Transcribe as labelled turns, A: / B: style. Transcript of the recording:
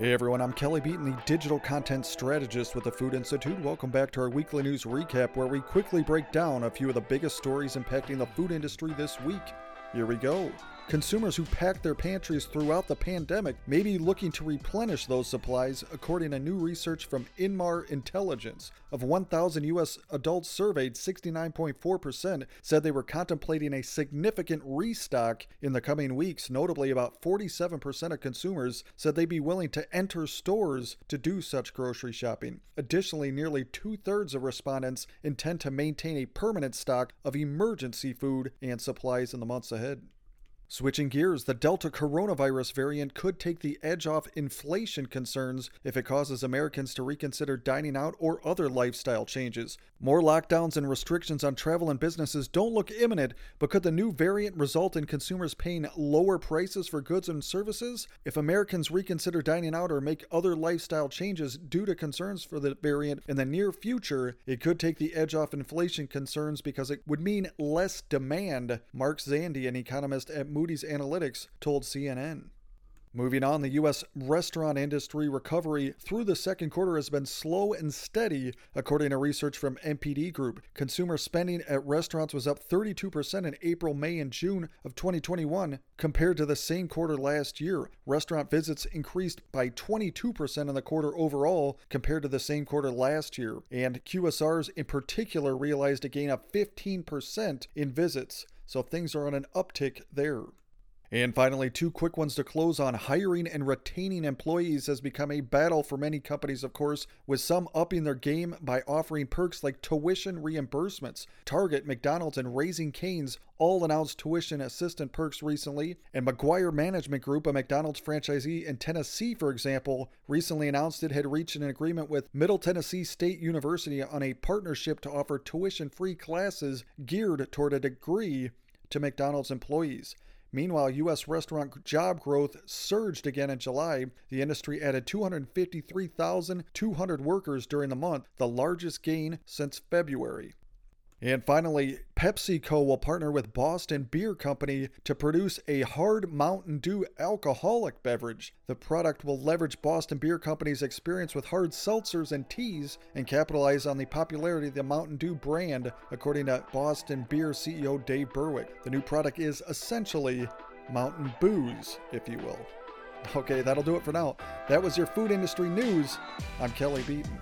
A: Hey everyone, I'm Kelly Beaton, the digital content strategist with the Food Institute. Welcome back to our weekly news recap where we quickly break down a few of the biggest stories impacting the food industry this week. Here we go. Consumers who packed their pantries throughout the pandemic may be looking to replenish those supplies, according to new research from Inmar Intelligence. Of 1,000 U.S. adults surveyed, 69.4% said they were contemplating a significant restock in the coming weeks. Notably, about 47% of consumers said they'd be willing to enter stores to do such grocery shopping. Additionally, nearly two thirds of respondents intend to maintain a permanent stock of emergency food and supplies in the months ahead. Switching gears, the Delta coronavirus variant could take the edge off inflation concerns if it causes Americans to reconsider dining out or other lifestyle changes. More lockdowns and restrictions on travel and businesses don't look imminent, but could the new variant result in consumers paying lower prices for goods and services? If Americans reconsider dining out or make other lifestyle changes due to concerns for the variant in the near future, it could take the edge off inflation concerns because it would mean less demand. Mark Zandi, an economist at Analytics told CNN. Moving on, the U.S. restaurant industry recovery through the second quarter has been slow and steady, according to research from NPD Group. Consumer spending at restaurants was up 32% in April, May, and June of 2021 compared to the same quarter last year. Restaurant visits increased by 22% in the quarter overall compared to the same quarter last year, and QSRs in particular realized a gain of 15% in visits. So things are on an uptick there. And finally, two quick ones to close on. Hiring and retaining employees has become a battle for many companies, of course, with some upping their game by offering perks like tuition reimbursements. Target, McDonald's, and Raising Cane's all announced tuition assistant perks recently. And McGuire Management Group, a McDonald's franchisee in Tennessee, for example, recently announced it had reached an agreement with Middle Tennessee State University on a partnership to offer tuition free classes geared toward a degree to McDonald's employees. Meanwhile, U.S. restaurant job growth surged again in July. The industry added 253,200 workers during the month, the largest gain since February. And finally, PepsiCo will partner with Boston Beer Company to produce a hard Mountain Dew alcoholic beverage. The product will leverage Boston Beer Company's experience with hard seltzers and teas and capitalize on the popularity of the Mountain Dew brand, according to Boston Beer CEO Dave Burwick. The new product is essentially Mountain Booze, if you will. Okay, that'll do it for now. That was your food industry news. I'm Kelly Beaton.